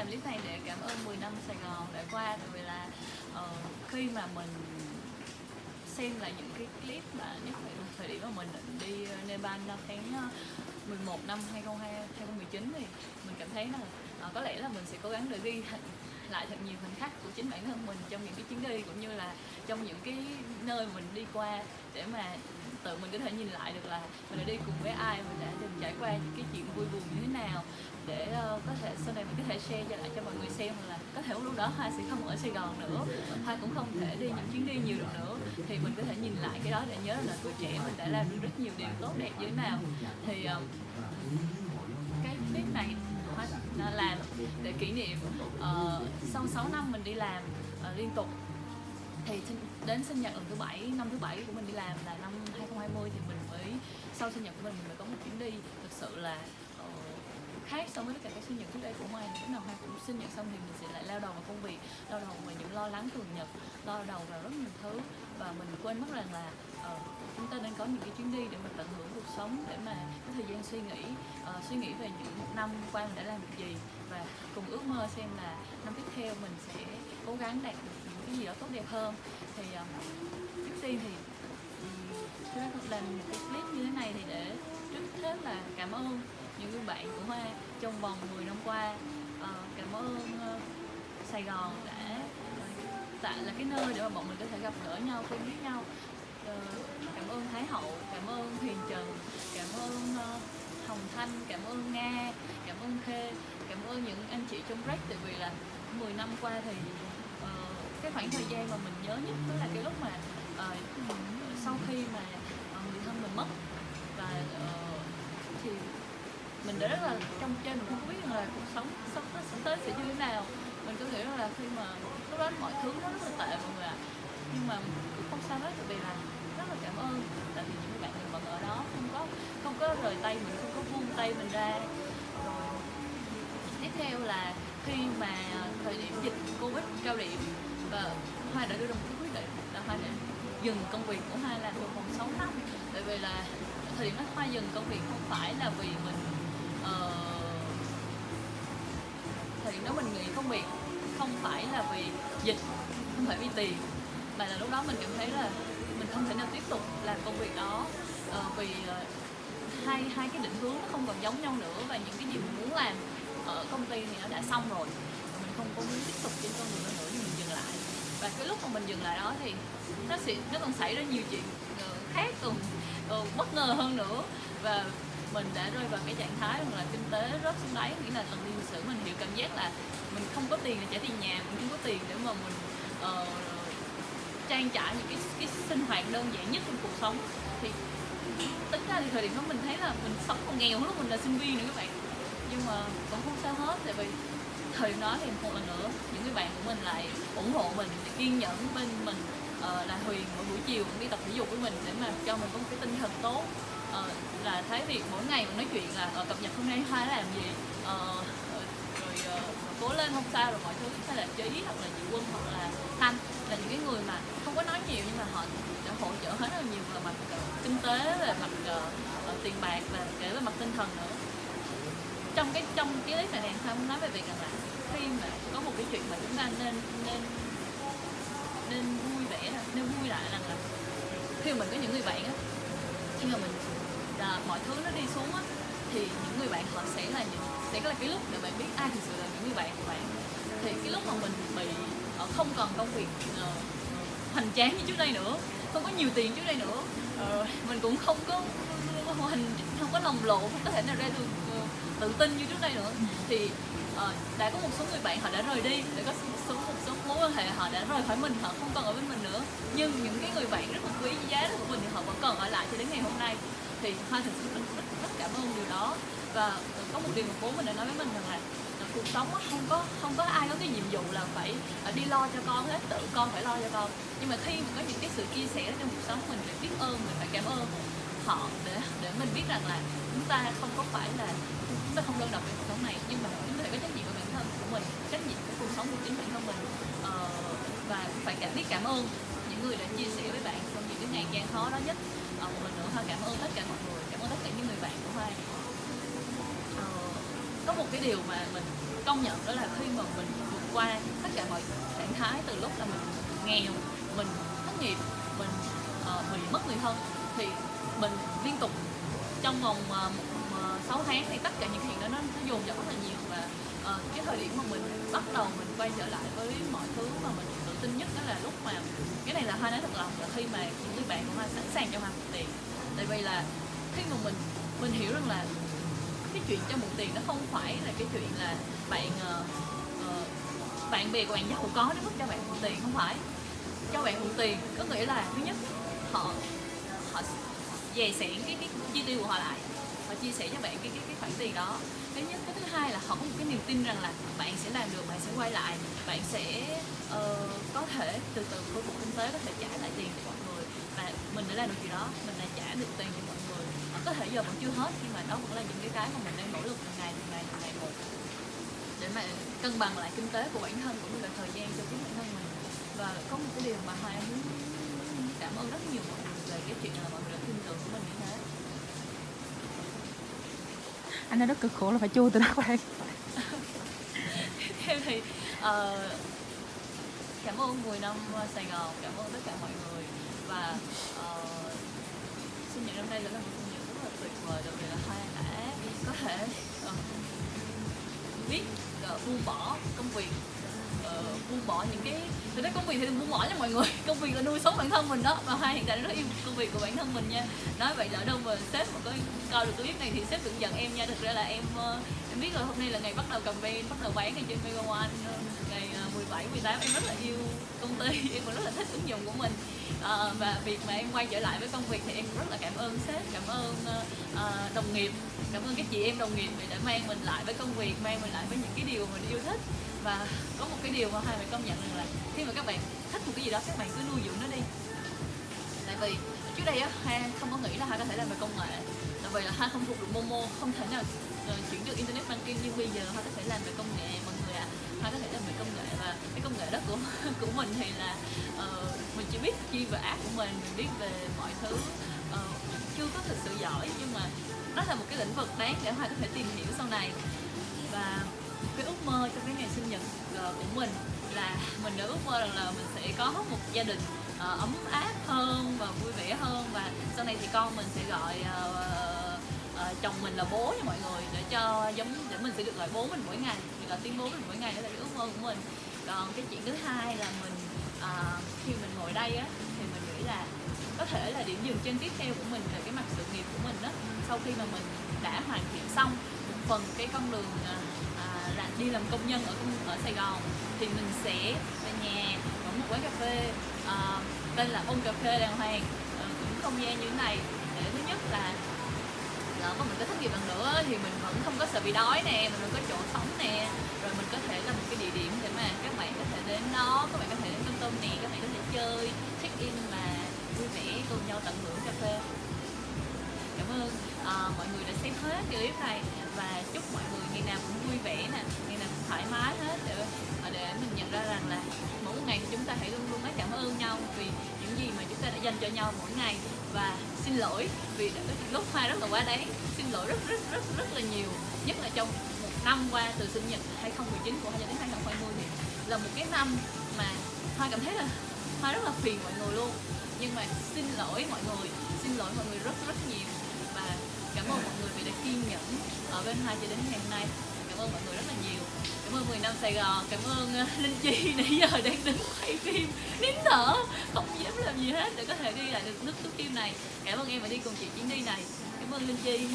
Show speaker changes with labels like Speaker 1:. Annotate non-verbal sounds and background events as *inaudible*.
Speaker 1: làm clip này để cảm ơn 10 năm Sài Gòn đã qua tại vì là uh, khi mà mình xem lại những cái clip mà nhất là thời điểm mà mình định đi Nepal năm tháng ờ, 11 năm 2020 2019 thì mình cảm thấy là uh, có lẽ là mình sẽ cố gắng để ghi lại thật nhiều khoảnh khắc của chính bản thân mình trong những cái chuyến đi cũng như là trong những cái nơi mình đi qua để mà tự mình có thể nhìn lại được là mình đã đi cùng với ai, mình đã từng trải qua những cái chuyện vui buồn như thế nào để ờ, có thể sau này mình có thể share cho lại cho mọi người xem là có thể lúc đó Hoa sẽ không ở Sài Gòn nữa, Hoa cũng không thể đi những chuyến đi nhiều được nữa. Thì mình có thể nhìn lại cái đó để nhớ là tuổi trẻ mình đã làm được rất nhiều điều tốt đẹp như thế nào. Thì ờ, cái clip này làm để kỷ niệm uh, sau 6 năm mình đi làm uh, liên tục thì đến sinh nhật lần thứ bảy năm thứ bảy của mình đi làm là năm 2020 thì mình mới sau sinh nhật của mình mình mới có một chuyến đi. Thực sự là ờ, khác so với tất cả các sinh nhật trước đây của Mai lúc nào Hoa cũng sinh nhật xong thì mình sẽ lại lao đầu vào công việc lao đầu vào những lo lắng thường nhật lao đầu vào rất nhiều thứ. Và mình quên mất rằng là uh, chúng ta nên có những cái chuyến đi sống để mà có thời gian suy nghĩ uh, suy nghĩ về những một năm qua mình đã làm được gì và cùng ước mơ xem là năm tiếp theo mình sẽ cố gắng đạt được những cái gì đó tốt đẹp hơn. Thì uh, trước tiên thì chúng um, ta làm một cái clip như thế này thì để trước hết là cảm ơn những người bạn của Hoa trong vòng 10 năm qua. Uh, cảm ơn uh, Sài Gòn đã tại là cái nơi để mà bọn mình có thể gặp gỡ nhau quen biết nhau. Ờ, cảm ơn Thái Hậu cảm ơn Huyền Trần cảm ơn ờ, Hồng Thanh cảm ơn Nga cảm ơn Khê cảm ơn những anh chị trong rec tại vì là 10 năm qua thì uh, cái khoảng thời gian mà mình nhớ nhất đó là cái lúc mà uh, sau khi mà uh, người thân mình mất. Và uh, thì mình đã rất là trong trên mình không biết rằng là cuộc sống sắp tới tới sẽ như thế nào. Mình cứ nghĩ rằng là khi mà lúc đó mọi thứ nó rất là tệ mọi người ạ. Nhưng mà cũng không sao hết tại vì là rất là cảm ơn. Tại vì những bạn mình vẫn ở đó không có không có rời tay mình không có buông tay mình ra. Rồi tiếp theo là khi mà thời điểm dịch covid cao điểm và hoa đã đưa ra một cái quyết định là hoa đã dừng công việc của hoa làm trong vòng 6 năm. Tại vì là thời điểm đó hoa dừng công việc không phải là vì mình uh, thời điểm đó mình nghỉ công việc không phải là vì dịch không phải vì tiền mà là lúc đó mình cảm thấy là mình không thể nào tiếp tục làm công việc đó. Uh, vì uh, hai hai cái định hướng nó không còn giống nhau nữa và những cái gì mình muốn làm ở công ty thì nó đã xong rồi. Mình không có muốn tiếp tục trên con đường đó nữa thì mình dừng lại. Và cái lúc mà mình dừng lại đó thì nó sẽ nó còn xảy ra nhiều chuyện ờ, khác còn bất ngờ hơn nữa. Và mình đã rơi vào cái trạng thái rằng là kinh tế rớt xuống đáy nghĩa là lần đi sử mình hiểu cảm giác là mình không có tiền để trả tiền nhà mình không có tiền để mà mình uh, trang trải những cái, cái sinh hoạt đơn giản nhất trong cuộc sống. Thì tính ra thì thời điểm đó mình thấy là mình sống còn nghèo lúc mình là sinh viên nữa các bạn. Nhưng mà cũng không sao hết tại vì thời điểm đó thì một lần nữa những người bạn của mình lại ủng hộ mình kiên nhẫn bên mình. Uh, là Huyền mỗi buổi chiều cũng đi tập thể dục với mình để mà cho mình có một cái tinh thần tốt. Uh, là thấy việc mỗi ngày mình nói chuyện là uh, cập nhật hôm nay hai làm gì? Uh, rồi cố lên không sao rồi mọi thứ sẽ là Trí hoặc là chị Quân hoặc là Thanh. Là những cái người mà không có nói nhiều nhưng mà họ đã hỗ trợ hết rất là nhiều về mặt uh, kinh tế về mặt uh, tiền bạc và kể về mặt tinh thần nữa. Trong cái trong cái clip này này Hoa nói về việc rằng là khi mà có một cái chuyện mà chúng ta nên nên nên vui vẻ nên vui lại rằng là khi mà mình có những người bạn á khi mà mình là mọi thứ nó đi xuống á thì những người bạn họ sẽ là những sẽ là cái lúc để bạn biết ai thực sự là những người bạn của bạn. Thì cái lúc mà mình bị không còn công việc hoành tráng như trước đây nữa không có nhiều tiền trước đây nữa. Ờ, mình cũng không có hành không có lồng lộ không có thể nào ra được ờ, tự tin như trước đây nữa. Thì uh, đã có một số người bạn họ đã rời đi đã có một số một số mối quan hệ họ đã rời khỏi mình họ không còn ở bên mình nữa. Nhưng những cái người bạn rất là quý giá của mình thì họ vẫn còn ở lại cho đến ngày hôm nay. Thì hoa thực sự rất, rất, rất cảm ơn điều đó. Và có một điều mà bố mình đã nói với mình rằng là cuộc sống không có không có ai có cái nhiệm vụ là phải à, đi lo cho con hết tự con phải lo cho con. Nhưng mà khi mình có những cái sự chia sẻ trong cuộc sống mình phải biết ơn mình phải cảm ơn họ để để mình biết rằng là chúng ta không có phải là chúng ta không đơn độc trong cuộc sống này nhưng mà chúng ta phải có trách nhiệm của bản thân của mình trách nhiệm của cuộc sống của chính bản thân mình Ờ, và phải cảm biết cảm ơn những người đã chia sẻ với bạn trong những cái ngày gian khó đó nhất. Ờ, một lần nữa thôi cảm ơn tất cả mọi người cảm ơn tất cả những người bạn của hoa Ờ, có một cái điều mà mình công nhận đó là khi mà mình vượt qua tất cả mọi trạng thái từ lúc là mình nghèo mình thất nghiệp mình uh, bị mất người thân thì mình liên tục trong vòng uh, một ờ, uh, 6 tháng thì tất cả những chuyện đó nó, nó dồn dập rất là nhiều và uh, cái thời điểm mà mình bắt đầu mình quay trở lại với mọi thứ mà mình tự tin nhất đó là lúc mà cái này là hoa nói thật lòng là khi mà những người bạn của hoa sẵn sàng cho hoa một tiền. Tại vì là khi mà mình mình hiểu rằng là cái chuyện cho mượn tiền nó không phải là cái chuyện là bạn uh, uh, bạn bè của bạn giàu có đến mức cho bạn mượn tiền không phải. Cho bạn mượn tiền có nghĩa là thứ nhất họ họ dè sẻn cái, cái chi tiêu của họ lại họ chia sẻ cho bạn cái cái, cái khoản tiền đó. Cái nhất cái thứ hai là họ có một cái niềm tin rằng là bạn sẽ làm được bạn sẽ quay lại bạn sẽ uh, có thể từ từ khôi phục kinh tế có thể trả lại tiền cho mọi người và mình đã làm được điều đó mình đã trả được tiền cho mọi người có thể giờ vẫn chưa hết nhưng mà đó vẫn là những cái cái mà mình đang nỗ lực từng ngày từng ngày từng ngày một. Để mà cân bằng lại kinh tế của bản thân cũng như là thời gian cho chính bản thân mình. Và có một cái điều mà hoa muốn cảm ơn rất nhiều mọi người về cái chuyện là mọi người đã tin tưởng của mình như thế.
Speaker 2: Anh nói rất cực khổ là phải chui từ đó qua đây. *laughs*
Speaker 1: Theo thì uh, cảm ơn 10 năm Sài Gòn cảm ơn tất cả mọi người. Và uh, sinh nhật năm nay là một tuyệt vời đặc biệt là hai đã có thể uh, biết uh, buông bỏ công việc. Uh, buông bỏ những cái thực ra công việc thì đừng buông bỏ nha mọi người. *laughs* Công việc là nuôi sống bản thân mình đó và hai hiện tại rất yêu công việc của bản thân mình nha. Nói vậy lỡ đâu mà sếp mà có coi được clip này thì sếp đừng giận em nha. Thực ra là em uh, em biết rồi hôm nay là ngày bắt đầu campaign bắt đầu bán ở trên Mega One ngày 17, 18 em rất là yêu công ty *laughs* em cũng rất là thích ứng dụng của mình. À, và việc mà em quay trở lại với công việc thì em rất là cảm ơn sếp cảm ơn uh, đồng nghiệp. Cảm ơn các chị em đồng nghiệp vì đã mang mình lại với công việc mang mình lại với những cái điều mình yêu thích. Và có một cái điều mà hai bạn công nhận rằng là khi mà các bạn thích một cái gì đó các bạn cứ nuôi dưỡng nó đi. Tại vì trước đây á hai không có nghĩ là hai có thể làm về công nghệ. Tại vì là hai không thuộc được momo không thể nào ờ, chuyển được internet banking nhưng bây giờ. Hai có thể làm về công nghệ mọi người ạ. À. hai có thể làm về công nghệ và cái công nghệ đó của *laughs* của mình thì là uh, mình chỉ biết chi và app của mình mình biết về mọi thứ. Uh, chưa có thực sự giỏi nhưng mà đó là một cái lĩnh vực đáng để hoa có thể tìm hiểu sau này. Và cái ước mơ trong cái ngày sinh nhật ờ, của mình là mình đã ước mơ rằng là mình sẽ có một gia đình uh, ấm áp hơn và vui vẻ hơn. Và sau này thì con mình sẽ gọi uh, uh, chồng mình là bố cho mọi người để cho giống để mình sẽ được gọi bố mình mỗi ngày thì gọi tiếng bố mình mỗi ngày đó là cái ước mơ của mình còn cái chuyện thứ hai là mình uh, khi mình ngồi đây á thì mình nghĩ là có thể là điểm dừng chân tiếp theo của mình là cái mặt sự nghiệp của mình đó sau khi mà mình đã hoàn thiện xong một phần cái con đường uh, là đi làm công nhân ở ở Sài Gòn thì mình sẽ về nhà mở một quán cà phê uh, tên là ôn cà phê đàng hoàng. Uh, cũng không gian như thế này. Để thứ nhất là lỡ có mình có thất nghiệp lần nữa thì mình vẫn không có sợ bị đói nè mình vẫn có chỗ sống nè. Rồi mình có thể là một cái địa điểm để mà các bạn có thể đến đó các bạn có thể đến công tôm nè các bạn có thể chơi check in mà vui vẻ cùng nhau tận hưởng cà phê. Cảm ơn à, mọi người đã xem hết clip này và chúc mọi người ngày nào cũng vui vẻ nè ngày nào cũng thoải mái hết để ờ, để mình nhận ra rằng là mỗi một ngày chúng ta hãy luôn luôn nói cảm ơn nhau vì những gì mà chúng ta đã dành cho nhau mỗi ngày. Và xin lỗi vì lúc hoa rất là quá đáng. Xin lỗi rất rất rất rất là nhiều. Nhất là trong một năm qua từ sinh nhật 2019 của hoa cho đến 2020 thì là một cái năm mà hoa cảm thấy là hoa rất là phiền mọi người luôn. Nhưng mà xin lỗi mọi người, xin lỗi mọi người rất rất nhiều. Và cảm ơn mọi người vì đã kiên nhẫn ở bên hai cho đến ngày hôm nay ơn mọi người rất là nhiều. Cảm ơn 10 năm Sài Gòn, cảm ơn ờ, *laughs* Linh Chi nãy giờ đang đứng quay phim. Nín thở, không dám làm gì hết để có thể đi lại được nước tiếp phim này. Cảm ơn em đã đi cùng chị chuyến đi này. Cảm ơn Linh Chi.